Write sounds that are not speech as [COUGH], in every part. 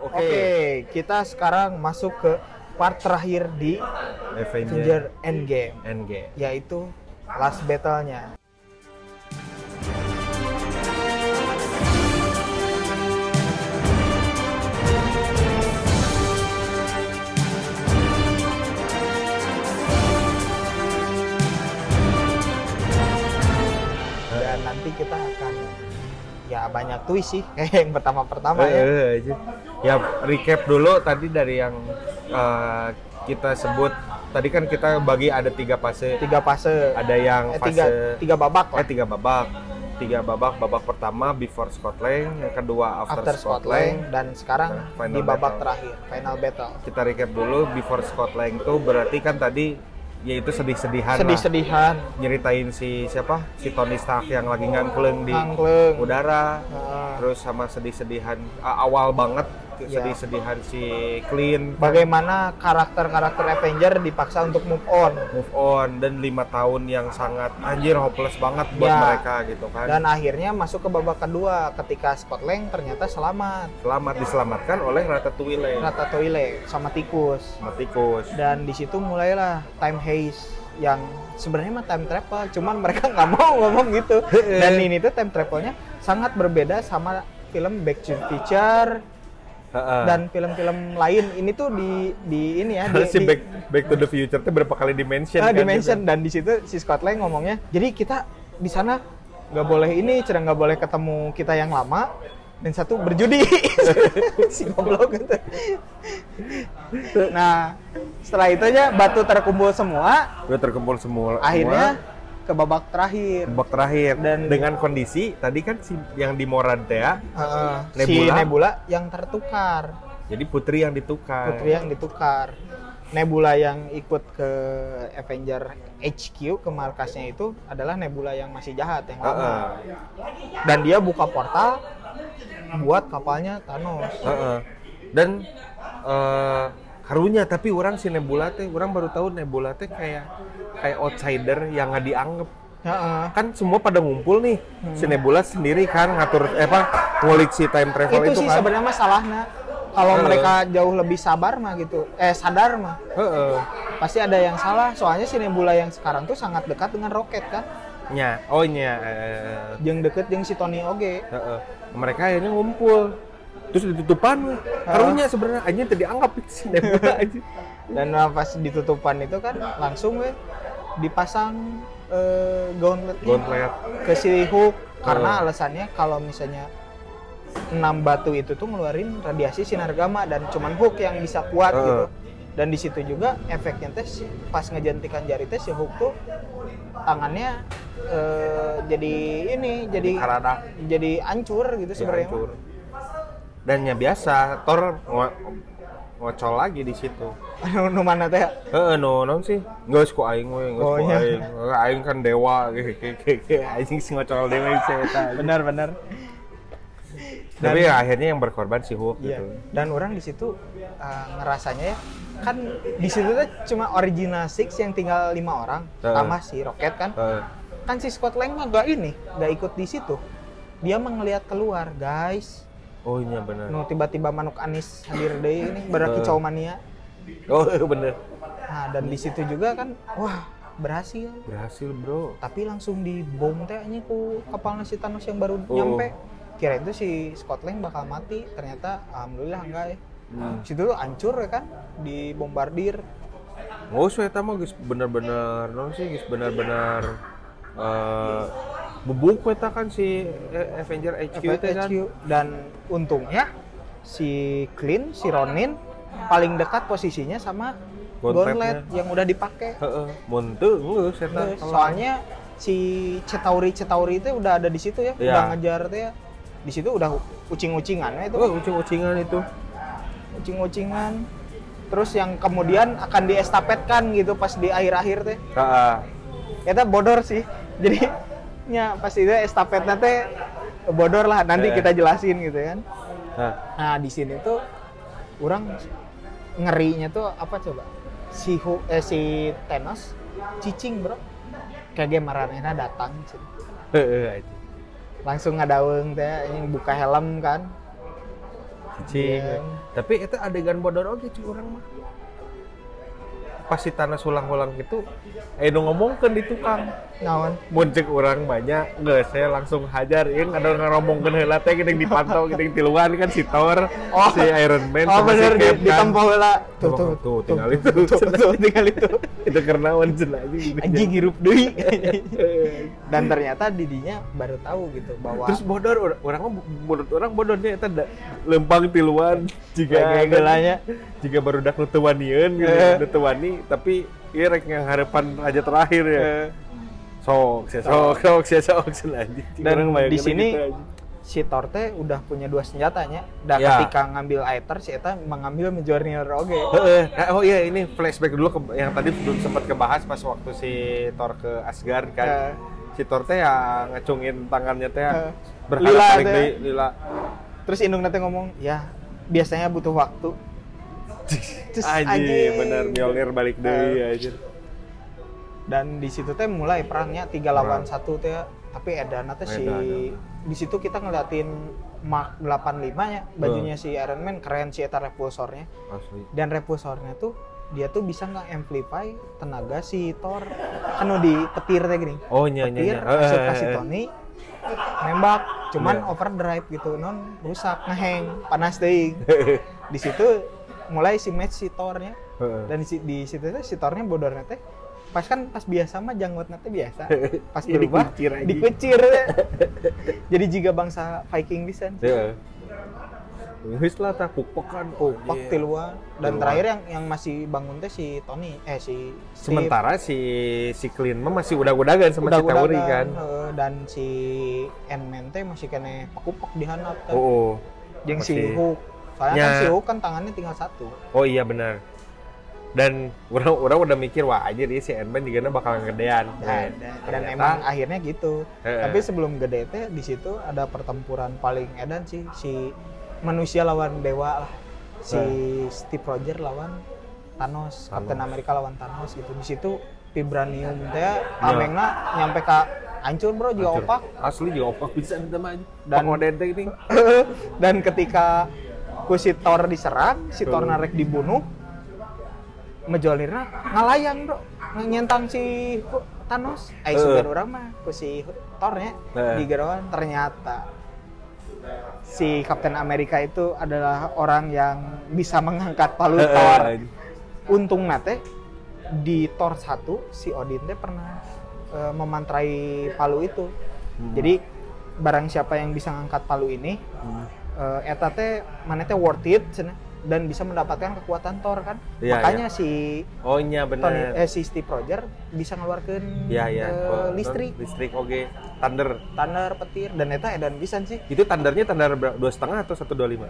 Oke. Oke, kita sekarang masuk ke part terakhir di Avenger, Avenger Endgame, Endgame. yaitu last battle-nya. Ya banyak twist sih [LAUGHS] kayak yang pertama-pertama ya. Eh, aja. Ya recap dulu tadi dari yang eh, kita sebut tadi kan kita bagi ada tiga fase. Tiga fase. Ada yang eh, fase tiga, tiga babak eh lah. tiga babak. Tiga babak. Babak pertama before Scotland, yang kedua after, After Scotland dan sekarang final di babak battle. terakhir final battle. Kita recap dulu before Scotland itu berarti kan tadi yaitu sedih-sedihan lah. Sedih-sedihan, Nyeritain si siapa? Si Tony Stark yang lagi ngangkleng di angkleng. udara. Nah, Terus sama sedih-sedihan awal banget Ya. sedih-sedihan si Clint bagaimana karakter-karakter Avenger dipaksa untuk move on move on dan lima tahun yang sangat anjir hopeless banget buat Ya. mereka gitu kan. dan akhirnya masuk ke babak kedua ketika Scott Lang ternyata selamat Selamat diselamatkan oleh Ratatouille Ratatouille sama tikus sama tikus. dan di situ mulailah time haze yang sebenarnya mah time travel cuman mereka nggak mau ngomong gitu [LAUGHS] dan ini tuh time travelnya sangat berbeda sama film Back to the Future Dan film-film lain ini tuh di di ini ya di, [LAUGHS] si di- back, back to the Future itu berapa kali dimension Ah, kan dimension. gitu. dan di situ si Scott Lang ngomongnya jadi kita di sana nggak boleh ini cerah nggak boleh ketemu kita yang lama dan satu berjudi. [LAUGHS] Si goblok gitu nah setelah itu aja batu terkumpul semua. Udah terkumpul semua. akhirnya ke babak terakhir babak terakhir Dan- dengan kondisi tadi kan si yang di Morantea Heeh, si Nebula. Nebula yang tertukar jadi putri yang ditukar. Putri yang ditukar Nebula yang ikut ke Avenger HQ ke markasnya itu adalah Nebula yang masih jahat yang lama Heeh. dan dia buka portal buat kapalnya Thanos. Heeh. Dan eh karunya tapi orang si Nebula teh orang baru tahu Nebula teh kayak kayak outsider yang nggak dianggap Heeh. kan semua pada ngumpul nih si Nebula sendiri kan ngatur eh, apa ngulik si time travel Itu itu, sih kan sebenarnya masalahnya. Kalau Heeh. mereka jauh lebih sabar mah gitu, eh sadar mah, Heeh. pasti ada yang salah. Soalnya si Nebula yang sekarang tuh sangat dekat dengan Rocket kan, nya oh nya eh, yang deket yang si Tony Oge. heeh. mereka akhirnya ngumpul terus ditutupan karunya sebenarnya aja tadi anggap si Nebula [LAUGHS] aja Dan uh, pas ditutupan itu kan langsung we dipasang eh, gauntletnya gauntlet ke si Hulk karena Oh. alasannya kalau misalnya enam batu itu tuh ngeluarin radiasi sinar gamma dan cuman Hulk yang bisa kuat Heeh. gitu. Dan di situ juga efeknya teh si- pas ngejentikan jari teh si Hulk tuh tangannya eh, jadi ini jadi jadi hancur gitu Ya, sebenarnya. Dan ya biasa, Thor ngo- ngocol lagi di situ. [LAUGHS] Anu nu mana teh? Heeh, no, non sih. Geus ku aing we, geus ku aing. Aing kan dewa ge ge ge ge. Aing sih ngocol dewa si eta. Benar-benar. Tapi ya akhirnya yang berkorban si Hulk Iya. gitu. Dan orang di situ uh, ngerasanya ya kan di situ tuh cuma original six yang tinggal lima orang Heeh. sama si Rocket kan. Heeh. Kan si Scott Lang mah gak ini, gak ikut di situ. Dia mah ngelihat keluar, guys. Oh iya benar. Nu tiba-tiba manuk anis hadir deh ini berarti Heeh. mania. Oh bener. Nah, dan di situ juga kan wah, berhasil. Berhasil, Bro. Tapi langsung dibom teh nya ku kapalnya si Thanos yang baru Oh. nyampe. Kira itu si Scott Lang bakal mati, ternyata alhamdulillah enggak ya. Hmm. Situ tuh hancur ya kan, dibombardir. Oh, so eta mah geus bener-bener non sih geus bener-bener eh bubuk eta kan si eh, Avenger HQ teh kan. Dan untungnya si Clint, si Ronin paling dekat posisinya sama gauntlet yang udah dipakai. Heeh, mun teu geus eta. Terus, Soalnya si Cetauri Cetauri itu udah ada di situ ya, Iya. udah ngejar tuh ya. Di situ udah ucing-ucingannya itu, Oh, ucing-ucingan itu. ucing-ucingan. Terus yang kemudian akan diestafetkan gitu pas di akhir-akhir teh. Heeh. Eta bodor sih. Jadi nya pas itu estafetnya teh bodor lah nanti Eh. kita jelasin gitu kan. Nah, Nah, di sini tuh orang ngerinya tuh apa coba? Si Hu, eh, si Thanos cicing, Bro. Kayak maranehna datang. Langsung ngadaweung teh yang buka helm kan. cing Iya. tapi itu adegan bodor oke cuy orang mah pas si tanah sulang-ulang gitu eh nu ngomongkeun di tukang naon mun cek orang banyak nggak saya langsung hajar ya ada ngomongkeun heula teh geuning dipantau geuning tiluan kan si Thor Oh. si Iron Man oh bener si di, Cap di kan. tempo heula tuh Tuh, tuh tinggal itu. tuh, tinggal itu itu karena wan cenah anjing anjing hirup deui [LAUGHS] dan ternyata didinya baru tahu gitu bahwa terus bodor or- orang mah menurut orang bodornya itu ada lempang tiluan jika gelanya. jika baru dak nutuwanieun gitu Eh. nutuwani tapi ieu rek harapan raja terakhir ya Eh, sok sia sok sok sia sok cenah anjing dan di sini gitu, si Thor teh udah punya dua senjatanya dan Ya. ketika ngambil Aether si Eta mengambil Mjolnir oge Heeh. Eh, oh iya ini flashback dulu ke, yang tadi belum sempat kebahas pas waktu si Thor ke Asgard kan. Eh. Si Thor teh ya ngecungin tangannya teh ya, Eh. berharap Lila balik teh. deui, lila. terus Indung nanti ngomong ya biasanya butuh waktu [LAUGHS] Terus, Anjing, anjing. bener Mjolnir balik deui anjir. Dan di situ teh mulai perangnya tiga lawan satu teh tapi Edan teh si Edan, di situ kita ngeliatin Mark 85 nya bajunya si Iron Man keren si eta repulsornya. Asli. dan repulsornya tuh dia tuh bisa nggak amplify tenaga si Thor. Kan di petir teh gini. Oh nya nya petir nya. masuk Eh, ke si eh, eh. Tony nembak. Cuman Iya. overdrive gitu non rusak ngeheng panas deh [LAUGHS] di situ mulai si match si Thornya Dan di, si- di situ teh si Thornya bodornya teh pas kan pas biasa mah janggutnya teh biasa [LAUGHS] pas Ya, berubah dikucir aja. dikucir [LAUGHS] jadi jika bangsa Viking bisa. Geus lah tah pukpokan. Oh, pak iya. tiluan dan terakhir yang yang masih bangun teh si Tony eh si Steve. Sementara si si Clint mah masih udah-udagan sama si Udah-udagan, Tauri kan. dan si Ant-Man teh masih kene pakupak di handap. Oh, oh. Jeung si Hulk. Soalnya Nya. kan si Hulk kan tangannya tinggal satu. Oh iya benar. Dan orang orang udah mikir wah aja dia si Ant-Man juga bakal gedean. Dan, Eh, dan emang akhirnya gitu. Heeh. Tapi sebelum gede teh di situ ada pertempuran paling edan sih si manusia lawan dewa lah. Si Steve Rogers lawan Thanos, Captain Thanos. America lawan Thanos gitu. Di situ vibranium teh amengna nyampe ka hancur bro juga Hancur. opak. Asli juga opak bisa teman. Dan- Odente ini. [LAUGHS] dan ketika ku si Thor diserang, si Thor narek dibunuh, Mjolnirna ngalayang bro, nyentang si Thanos. Eh Eh. sebenarnya orang mah ku si Thornya Eh. di gerawan ternyata si Captain America itu adalah orang yang bisa mengangkat palu Eh, Thor. eh, Untung nate di Thor 1 si Odin teh pernah eh, memantrai palu itu. Hmm. Jadi barang siapa yang bisa ngangkat palu ini Hmm. eh, eta teh mana teh worth it cenah dan bisa mendapatkan kekuatan Thor kan. Iya, Makanya si Oh iya Tony benar. eh si Steve Rogers bisa ngeluarkan iya. eh, Oh, listrik, Listrik oke. Thunder. thunder, petir dan eta edan pisan sih. Itu thundernya thunder dua setengah atau satu dua lima?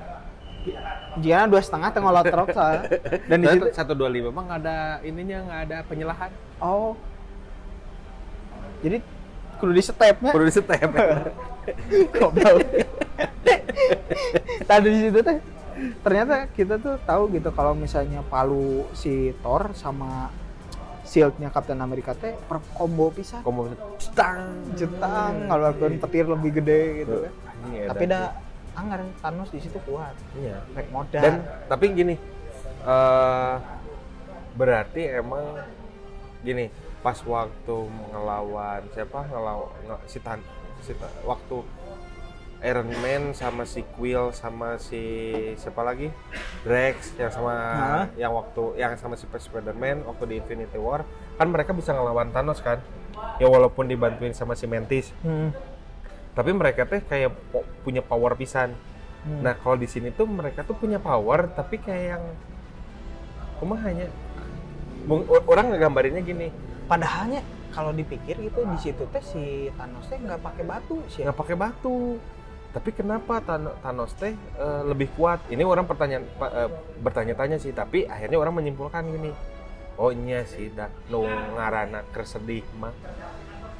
Jiana dua setengah truk soalnya. [LAUGHS] Dan di situ satu dua lima emang ada ininya nggak ada penyelahan. oh. Jadi kudu di stepnya. Perlu di step. [LAUGHS] Goblok. [LAUGHS] Tadi di situ teh ternyata kita tuh tahu gitu kalau misalnya palu si Thor sama shieldnya Captain America teh per combo pisah Komo stang. jetang ngeluarkan petir lebih gede gitu kan. Anjing, Tapi dah anggar Thanos di situ kuat. Iya. Rek modal. Dan tapi gini, eh berarti emang gini pas waktu ngelawan siapa ngelawan nge- si Tan si waktu Iron Man sama si Quill sama si siapa lagi Drax yang sama Hah? yang waktu yang sama si Spider-Man waktu di Infinity War kan mereka bisa ngelawan Thanos kan ya walaupun dibantuin sama si Mantis Hmm. tapi mereka teh kayak po- punya power pisan Hmm. Nah kalau di sini tuh mereka tuh punya power tapi kayak yang kumahanya Mung- o- orang ngegambarinnya gini Padahalnya kalau dipikir itu di situ teh si Thanos teh nggak pakai batu sih. nggak pakai batu tapi kenapa Thanos teh eh, lebih kuat ini orang pertanyaan eh, bertanya-tanya sih tapi akhirnya orang menyimpulkan gini oh iya sih dah nu ngarana kersedih mah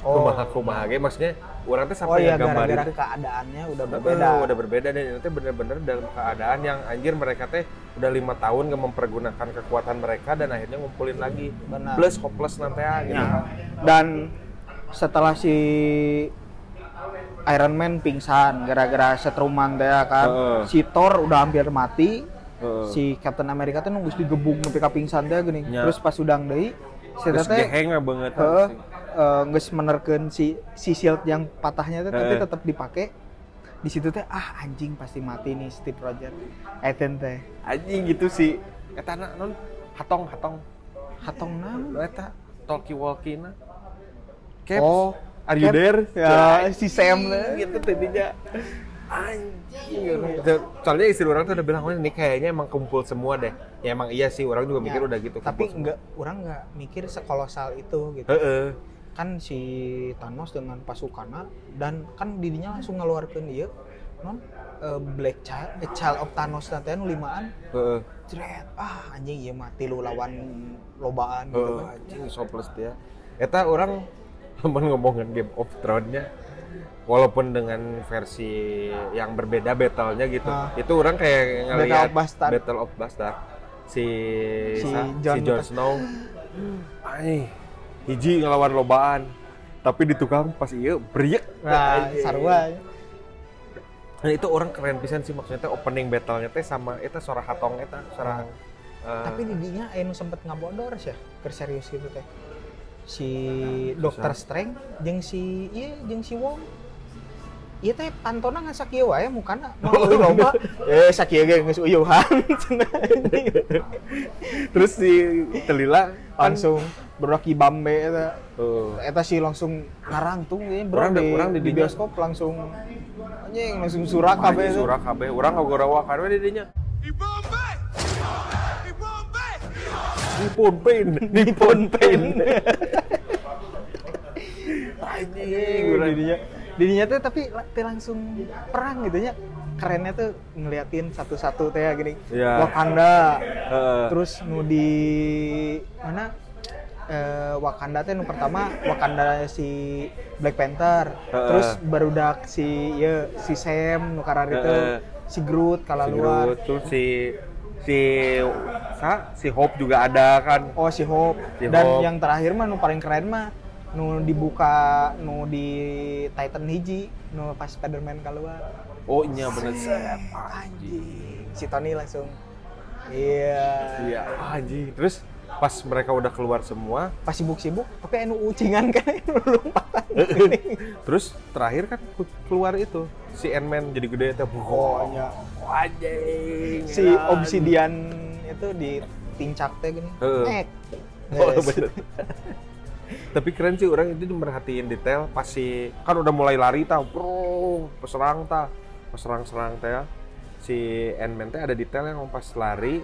Oh. kumaha kumaha ge maksudnya orang teh Oh sampai iya gambarin gara-gara teh keadaannya udah Berbeda. berbeda. udah berbeda dan itu teh bener-bener dalam keadaan yang anjir mereka teh udah lima tahun gak mempergunakan kekuatan mereka dan akhirnya ngumpulin lagi Benar. plus hopeless nanti ya gitu Ya. Dan setelah si Iron Man pingsan gara-gara setruman teh kan. Heeh. Si Thor udah hampir mati. Heeh. Si Captain America teh nunggu digebuk nepi ka pingsan teh geuning. Nya. Terus pas udang deui si teh geheng banget heeh eh, geus menerkeun si si shield yang patahnya teh tapi tetap dipakai. Di situ teh ah anjing pasti mati nih Steve Rogers. Eten teh. anjing gitu sih eta na non hatong hatong Hatong naon? Eta talkie walkie na Caps Oh, are you Cap- there? Ya, si Sam. Teh. gitu tadinya. Anjing. Itu- soalnya istri orang tuh udah bilang "Oh, ini kayaknya emang kumpul semua deh. Ya emang iya sih orang juga mikir Ya, udah gitu Tapi enggak orang enggak mikir sekolosal itu gitu. Heeh. kan si Thanos dengan pasukannya dan kan dirinya langsung ngeluarkan dia non eh, Black Child, eh, Child of Thanos nanti nu limaan. Heeh. jret ah anjing iya mati lu lawan lobaan gitu. Kan anjing so plus dia. Eta orang temen ngomongin Game of Thrones-nya walaupun dengan versi yang berbeda battle-nya gitu Ah. itu orang kayak ngeliat Battle of Bastard. Battle of Bastard si Si sa- Jon si Jon. Snow ay hiji ngelawan lobaan tapi di tukang pas iya briek nah Anjing. sarua Nah, itu orang keren pisan sih maksudnya teh opening battle-nya teh sama eta suara hatong eta suara eh, tapi didinya anu sempet ngabodor sih keur serius gitu teh si Doctor Strange jeung si iya jeung si Wong Iya teh pantona ngan sakieu wae mukana [LAUGHS] mau loba. Eh sakieu ge geus uyuhan. [LAUGHS] terus si Telila langsung beroki bambe eta. Tuh. Eta sih langsung ngarangtung ya, bro Orang di, orang di di bioskop langsung anjing langsung surak kabeh surak kabeh urang ngogorowakan we di dinya Nippon Pain Nippon Pain anjing urang Didinya didinya tuh tapi teh langsung perang gitu nya. Kerennya tuh ngeliatin satu-satu teh gini. Iya. Wakanda. Heeh. Terus nu di mana eh, Wakanda teh nu pertama Wakanda si Black Panther. Heeh. Terus barudak si ya si Sam nu karar itu si Groot kala si luar. Groot, terus si si sa, si Hope juga ada kan Oh si Hope. Si Dan Hope. yang terakhir mah nu paling keren mah nu dibuka nu di Titan hiji nu pas Spider-Man keluar. oh iya bener anjing. Si Tony langsung Iya. iya anjing terus pas mereka udah keluar semua Pas sibuk-sibuk tapi anu ucingan kan [LAUGHS] anu lompatan. [LAUGHS] terus terakhir kan keluar itu si Ant-Man jadi gede teh Oh, iya. anjing si obsidian itu di tincak teh gini. Nek. [LAUGHS] Oh, Yes. bener. Tapi keren sih orang itu merhatiin detail pas si kan udah mulai lari tah, bro, peserang tah, peserang-serang teh ya. si Ant-Man teh ada detail yang pas lari.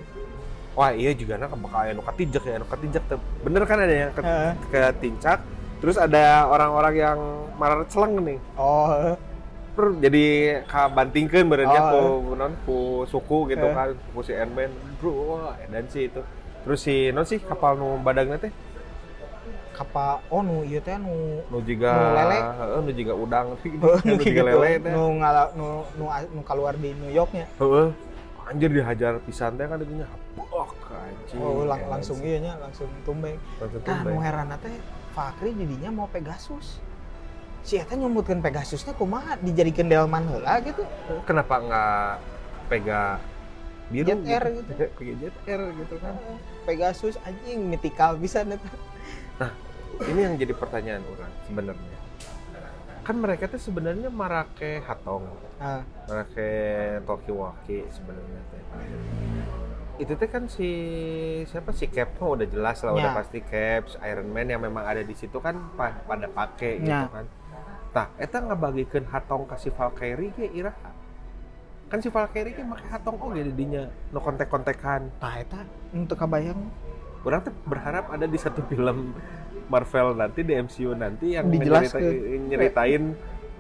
Wah iya juga nak bakal anu katijak ya, anu katijak teh. Bener kan ada yang ke, Heeh. ke tincak, terus ada orang-orang yang marah celeng nih. Oh, Per, jadi kabantingkeun benernya Oh. ku non ku suku gitu Eh. kan, ku si Ant-Man. Bro, wah, dan sih itu. Terus si non sih kapal nu badagna teh kapa oh nu ieu teh nu nu juga Nu lele. heeh nu juga udang [LAUGHS] nu nu juga lele teh nu ngala nu nu nu keluar di New Yorknya. heeh anjir dihajar pisan teh kan itunya anjing Oh, lang- langsung iya nya, langsung tumbeng. Nah, nu heran teh Fakri jadinya mau Pegasus. Si eta nyebutkeun Pegasusnya kumaha dijadikeun delman heula gitu. kenapa nggak pega biru Jet Air gitu. [LAUGHS] pega jet air gitu kan Pegasus anjing mythical bisa eta. ini yang jadi pertanyaan orang sebenarnya kan mereka tuh sebenarnya marake hatong Nah, marake tokiwaki sebenarnya teh itu teh kan si siapa si Cap mah udah jelas lah udah Ya. pasti Caps Iron Man yang memang ada di situ kan pa- pada pake gitu Ya. kan tah eta ngabagikan hatong kasih Valkyrie ge iraha kan si Valkyrie ge make hatong oge di dinya no kontek-kontekan tah eta untuk kabayang orang tuh berharap ada di satu film Marvel nanti di MCU nanti yang Dijelaskan. nyeritain, nyeritain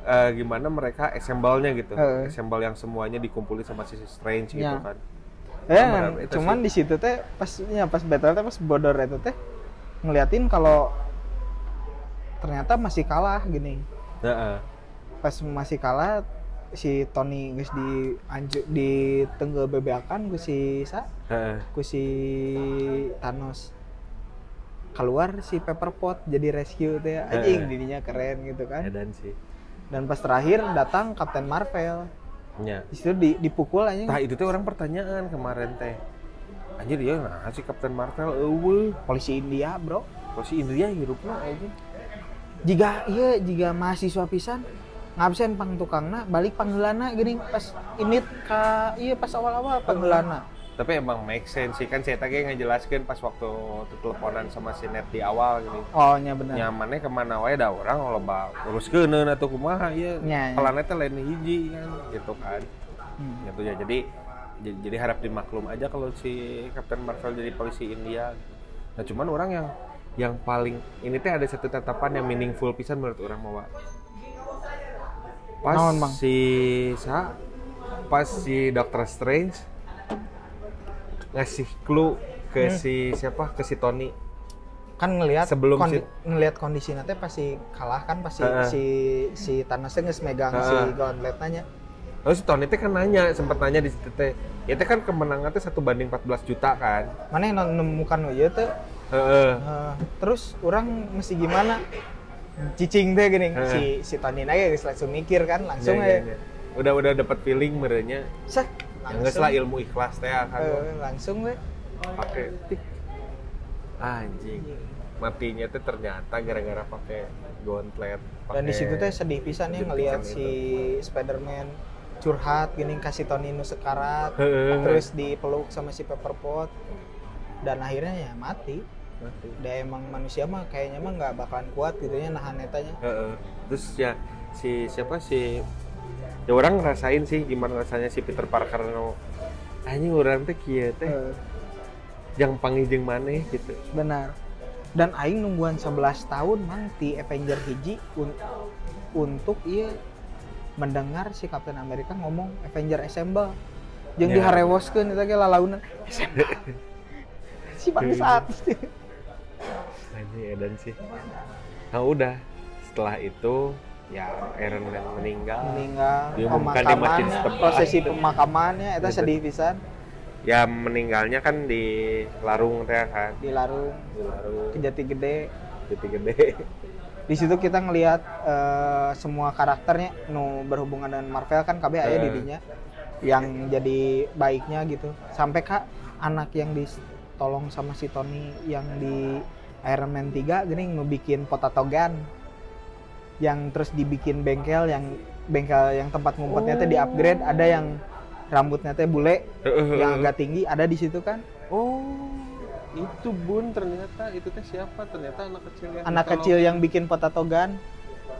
eh, gimana mereka assemble-nya gitu Heeh. assemble yang semuanya dikumpulin sama si Strange gitu Ya. kan Eh, Benar, itu cuman di situ teh pas ya pas battle teh pas bodor itu teh ngeliatin kalau ternyata masih kalah gini. Heeh. Pas masih kalah si Tony geus di anju di tengge bebeakan ku si sa Heeh. ku si Thanos keluar si Pepper Pot jadi rescue teh anjing Heeh. dirinya keren gitu kan Edan sih dan pas terakhir datang Captain Marvel nya di situ di, dipukul aja Nah itu tuh orang pertanyaan kemarin teh. Anjir dia nah si Captain Marvel eueuh. polisi India bro Kok si India hirupna aja. jika iya jika mahasiswa pisan ngabsen pang tukangna balik panggelana gini pas ini ka iya pas awal-awal panggelana Tapi emang make sense sih kan saya tadi ngejelaskan pas waktu teleponan sama si Net di awal gitu. oh nya benar Nyamannya ke mana wae da orang kalau bak urus keuneun atau kumaha ya. Nya, nya. Planetnya lain hiji kan gitu kan. Hmm. Gitu ya. Jadi jadi, harap dimaklum aja kalau si Captain Marvel jadi polisi India. Nah cuman orang yang yang paling ini teh ada satu tatapan yang meaningful pisan menurut orang mau pas si sa pas si Doctor Strange ngasih clue ke Hmm. si siapa ke si Tony kan ngelihat Sebelum kondi, si- ngelihat kondisi nanti pasti kalah kan pasti Heeh. si si Thanos teh geus megang Heeh. si gauntlet nanya Lalu si Tony teh kan nanya sempat nanya di situ teh ya teh kan kemenangan teh satu banding 14 juta kan mana yang nemukan ieu teh Heeh. Eh, terus orang mesti gimana cicing teh gini Heeh. si si Tony geus langsung mikir kan langsung Ya, ya, ya ya. udah udah dapat feeling merenya Sek, yang geus lah ilmu ikhlas teh kan Eh, langsung we. Pakai tik. Anjing. Matinya tuh ternyata gara-gara pakai gauntlet dan di situ teh sedih pisan ya ngelihat si Spider-Man curhat gini kasih Tony nu sekarat terus dipeluk sama si Pepper Pot dan akhirnya ya mati. Mati. dia emang manusia mah kayaknya mah nggak bakalan kuat gitu ya nahan netanya. Heeh. terus ya si siapa si ya orang ngerasain sih gimana rasanya si Peter Parker no. Anjing orang teh kieu teh. Eh, yang panggil maneh gitu. Benar. Dan aing nungguan 11 tahun mang di Avenger hiji un- untuk iya mendengar si Captain America ngomong Avenger Assemble. Yang Ya. diharewoskeun eta ge lalaunan. Assemble [LAUGHS] si bangsat. Anjing edan sih. Nah udah. Setelah itu ya Iron Man meninggal. Meninggal. Diumumkan di masjid pemakamannya setempat. prosesi pemakamannya eta Iya, sedih pisan. Ya meninggalnya kan di Larung teh kan? Di Larung. Di Larung. Ke Jati Gede. Gede gede. Di situ kita ngelihat eh, semua karakternya nu berhubungan dengan Marvel kan KB aya Eh. didinya yang jadi baiknya gitu. Sampai kak anak yang ditolong sama si Tony yang di Iron Man 3 gini ngebikin potato gun yang terus dibikin bengkel yang bengkel yang tempat ngumpetnya teh di upgrade ada yang rambutnya teh bule yang agak tinggi ada di situ kan? Oh itu bun ternyata itu teh siapa? Ternyata anak kecil yang anak kecil yang bikin potato gun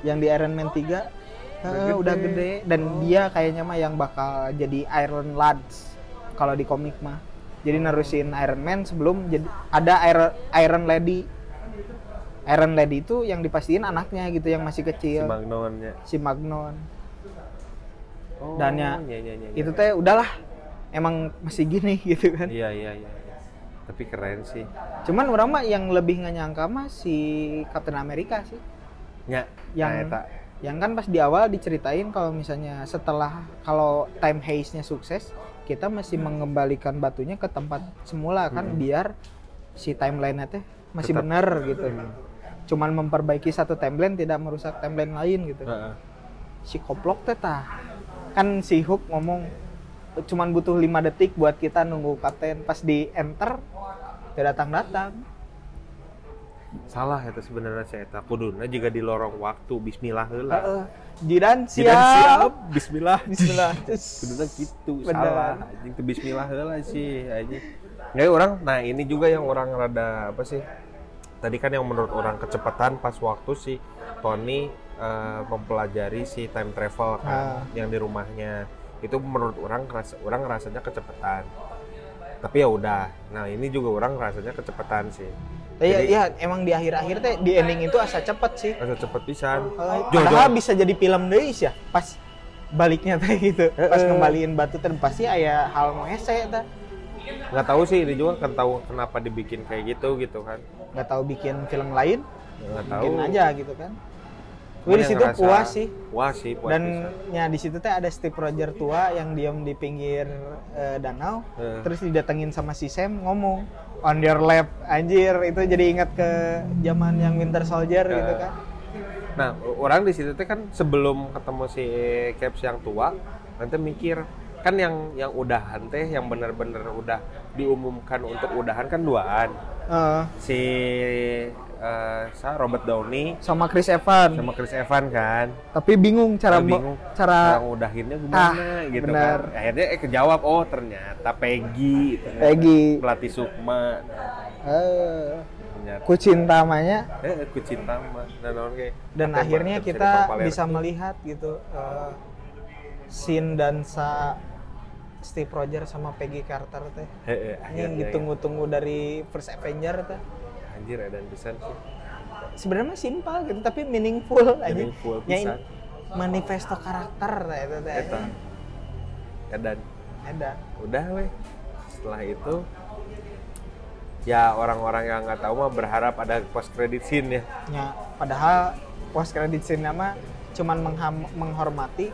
yang di Iron Man 3 Udah eh, udah gede. gede. Dan Oh. dia kayaknya mah yang bakal jadi Iron Lads kalau di komik mah. Jadi nerusin Iron Man sebelum jadi ada Iron Iron Lady Iron Lady itu yang dipastiin anaknya gitu yang masih si kecil Magnonnya si Magnon. Oh, Dan ya, iya, iya, iya, itu iya. teh udahlah emang masih gini [LAUGHS] gitu kan. Iya iya iya iya. tapi keren sih. Cuman orang mah yang lebih nggak nyangka mah si Captain America sih. Nya Yang- nah, yang kan pas di awal diceritain kalau misalnya setelah kalau time haze-nya sukses kita masih mengembalikan batunya ke tempat semula kan Hmm. biar si timeline-nya teh masih benar gitu cuman memperbaiki satu timeline tidak merusak timeline lain gitu. Heeh. si koplok teh tah. Kan si Hook ngomong cuman butuh 5 detik buat kita nunggu kapten. Pas di enter tidak datang datang salah itu sebenarnya saya eta. Kuduna juga di lorong waktu Bismillah heula. Heeh. Jidan siap, Jidan siap Bismillah. Bismillah. [LAUGHS] Kuduna gitu Bener. salah. Anjing Bismillah heula sih anjing. Nggak orang nah ini juga yang orang rada apa sih tadi kan yang menurut orang kecepatan pas waktu si Tony eh, mempelajari si time travel kan Ah. yang di rumahnya itu menurut orang ngerasa orang ngerasanya kecepatan tapi ya udah nah ini juga orang rasanya kecepatan sih Iya, Jadi- iya, emang di akhir-akhir teh di ending itu asa cepet sih. rasa cepet pisan Jo, Padahal bisa jadi film deui ya, pas baliknya teh gitu. Pas Heeh. ngembaliin batu teh pasti aya hal hese teh. nggak tahu sih ini juga kan tahu kenapa dibikin kayak gitu gitu kan Nggak tahu bikin film lain, nggak tahu bikin aja gitu kan. Gue di situ puas sih. puas sih puas Dan pisan. ya di situ teh ada Steve Roger tua yang diam di pinggir eh, danau, Heeh. terus didatengin sama si Sam ngomong on your lap anjir itu jadi ingat ke zaman yang Winter Soldier gitu Heeh. kan. Nah, orang di situ teh kan sebelum ketemu si Caps yang tua, nanti mikir kan yang yang udahan teh yang bener-bener udah diumumkan untuk udahan kan duaan. Eh, Si eh, sa Robert Downey sama Chris Evans. sama Chris Evans kan. Tapi bingung cara Nah, bingung cara cara ngudahinnya gimana Ah, gitu benar. kan. Akhirnya eh kejawab oh ternyata Peggy ternyata Peggy. pelatih Sukma. eh Ternyata ku cinta namanya eh aku cinta mah dan kayak dan akhirnya kita bisa melihat gitu eh, scene dan sa Steve Rogers sama Peggy Carter teh. Ini yang akhirnya ditunggu-tunggu dari First Avenger teh. Anjir edan pisan sih. Sebenarnya simpel gitu tapi meaningful aja Meaningful pisan. manifesto karakter teh itu teh eta. edan. Ada udah weh setelah itu ya orang-orang yang nggak tahu mah berharap ada post credit scene ya. Ya padahal post credit scene nama cuman mengham- menghormati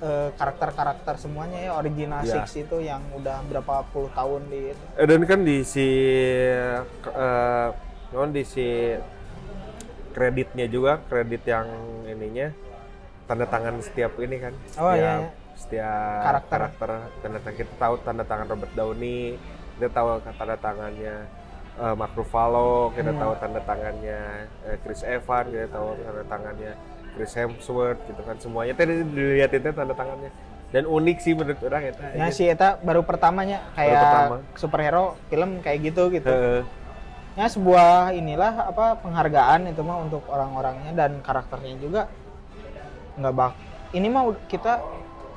eh, karakter-karakter semuanya ya original Ya. Six itu yang udah berapa puluh tahun di itu. Eh, dan kan di si eh non di si kreditnya juga kredit yang ininya tanda tangan setiap ini kan Oh, setiap, iya, iya. setiap Karakter. karakter tanda tangan kita tahu tanda tangan Robert Downey kita tahu tanda tangannya eh, Mark Ruffalo kita Hmm. tahu tanda tangannya eh, Chris Evans kita tahu tanda tangannya Chris Hemsworth gitu kan semuanya tadi dilihat itu tanda tangannya dan unik sih menurut orang itu Ya si Eta baru pertamanya kayak pertama. superhero film kayak gitu gitu. Heeh. Ya sebuah inilah apa penghargaan itu mah untuk orang-orangnya dan karakternya juga nggak bak. Ini mah kita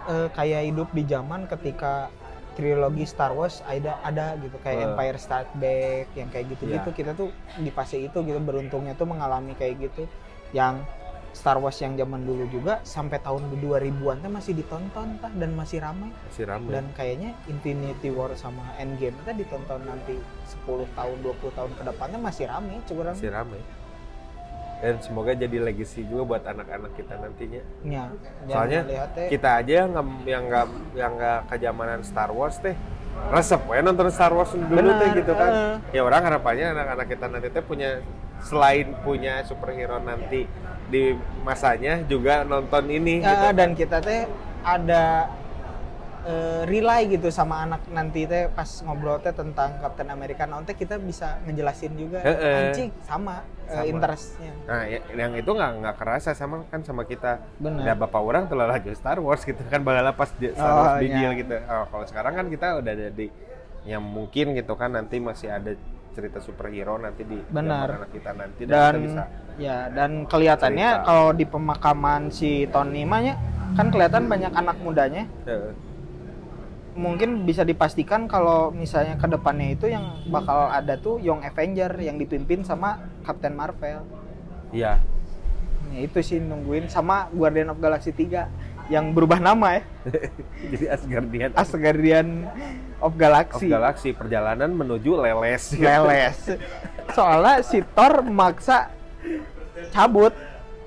eh, kayak hidup di zaman ketika trilogi Star Wars ada ada gitu kayak Eh. Empire Strikes Back yang kayak gitu-gitu Iya. kita tuh di fase itu gitu beruntungnya tuh mengalami kayak gitu yang Star Wars yang zaman dulu juga sampai tahun 2000-an teh masih ditonton tah dan masih ramai. Masih ramai. Dan kayaknya Infinity War sama Endgame itu ditonton nanti 10 tahun 20 tahun ke depannya masih rame curang masih ramai. Dan semoga jadi legacy juga buat anak-anak kita nantinya. Ya soalnya teh kita aja yang nggak yang nggak yang nggak kejamanan Star Wars teh resep ya nonton Star Wars dulu Benar, teh gitu kan. eh. ya orang harapannya anak-anak kita nanti teh punya selain punya superhero nanti di masanya juga nonton ini Ya, gitu dan kita teh ada eh, rely gitu sama anak nanti teh pas ngobrol teh tentang Captain America nanti kita bisa ngejelasin juga Heeh. anjing sama, eh, Sama. interestnya nah ya- yang itu nggak nggak kerasa sama kan sama kita Benar. ya bapak orang telah lagi Star Wars gitu kan bagala pas di- Star Oh, Wars di iya. deal gitu oh, kalau sekarang kan kita udah ada di yang mungkin gitu kan nanti masih ada cerita superhero nanti di Benar. anak kita nanti dan, dan kita bisa ya dan kelihatannya cerita. kalau di pemakaman si Tony mah nya, kan kelihatan banyak anak mudanya eh, mungkin bisa dipastikan kalau misalnya ke depannya itu yang bakal ada tuh Young Avenger yang dipimpin sama Captain Marvel. iya Nah, itu sih nungguin sama Guardian of Galaxy 3 yang berubah nama ya. [LAUGHS] jadi Asgardian Asgardian of of Galaxy. Galaxy perjalanan menuju leles Leles. [LAUGHS] Soalnya si Thor maksa cabut.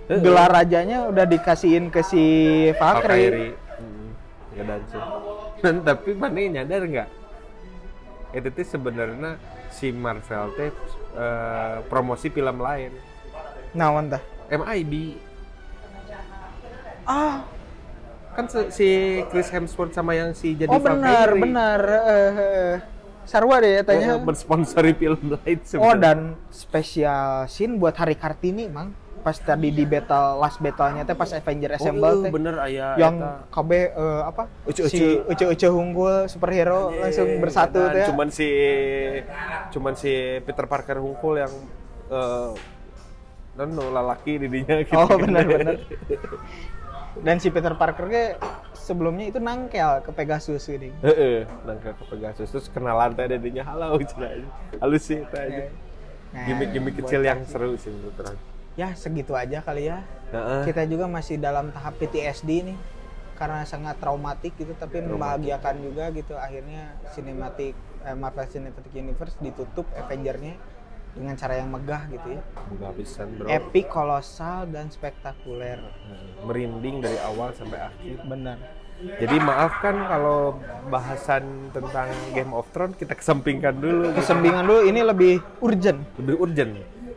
Gelar rajanya udah dikasihin ke si Valkyrie. Valkyrie hmm, ya dan sih dan [LAUGHS] tapi mana nyadar nggak itu tuh sebenarnya si Marvel teh eh, promosi film lain Nah, entah. MIB Ah, kan si Chris Hemsworth sama yang si jadi oh benar, benar. Eh, eh, Sarwa deh ya eh, tanya. bersponsori film lain Oh sebenarnya. dan spesial scene buat Hari Kartini mang pas tadi di battle last battle-nya teh pas Avenger oh, Assemble teh bener aya yang eta. KB eh, apa Uce-uce. si uce-uce unggul superhero Iya, langsung bersatu teh ya. cuman si cuman si Peter Parker hungkul yang eh dan lalaki didinya gitu oh benar benar [LAUGHS] dan si Peter Parker ke sebelumnya itu nangkel ke Pegasus gitu Heeh, nangka ke Pegasus terus kenalan teh didinya halau cenah. Halus sih teh. Nah, Gimik-gimik kecil yang seru sih menurut orang. ya segitu aja kali ya kita juga masih dalam tahap PTSD nih karena sangat traumatik gitu tapi Traumatik. membahagiakan juga gitu akhirnya cinematic eh, Marvel Cinematic Universe ditutup Avenger-nya dengan cara yang megah gitu ya Buka pisan, Bro. epic kolosal dan spektakuler Merinding dari awal sampai akhir. benar Jadi maaf kan kalau bahasan tentang Game of Thrones kita kesampingkan dulu. kesembingan dulu ini lebih urgent Lebih urgent.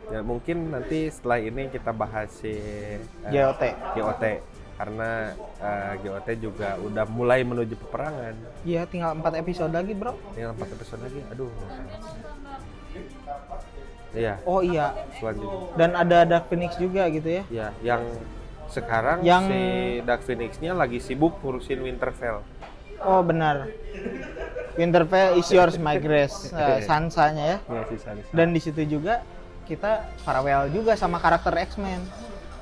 Ya mungkin nanti setelah ini kita bahas si eh, JOT. GOT karena eh, GOT juga udah mulai menuju peperangan. Iya, tinggal 4 episode lagi, Bro. Tinggal empat episode lagi. Aduh. Iya, Oh iya, selanjutnya. dan ada Dark Phoenix juga gitu ya. Ya, yang sekarang Yang- si Dark Phoenix-nya lagi sibuk ngurusin Winterfell. Oh benar. Winterfell is yours my grace. [LAUGHS] Eh, Sansanya ya. Ya, si Sansa. Dan di situ juga kita farewell juga sama karakter X-Men.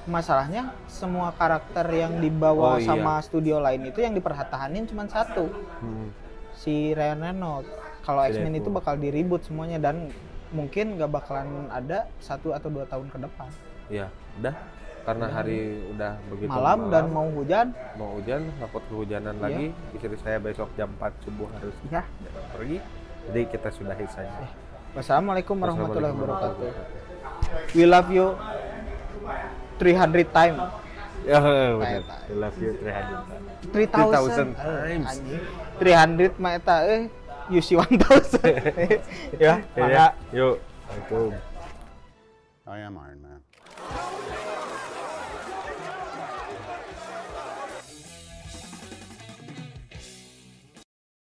Masalahnya semua karakter yang dibawa Oh, iya. sama studio lain itu yang dipertahanin cuma satu, Hmm. si Ryan Reynolds. Kalau X-Men itu bakal diribut semuanya dan mungkin gak bakalan ada satu atau dua tahun ke depan. Ya, udah. Karena hari udah begitu malam, dan mau hujan, mau hujan, takut kehujanan Iya. lagi. Istri saya besok jam 4 subuh harus ya. pergi. Jadi kita sudahi saja. Wassalamualaikum warahmatullahi wabarakatuh. We love you 300 time. Ya, benar. I love you 300. 3000 3000 times. Anjing. 300 mah eta eh UC 1000. [LAUGHS] [LAUGHS] yeah, yeah. Yo, I go. I am Iron Man.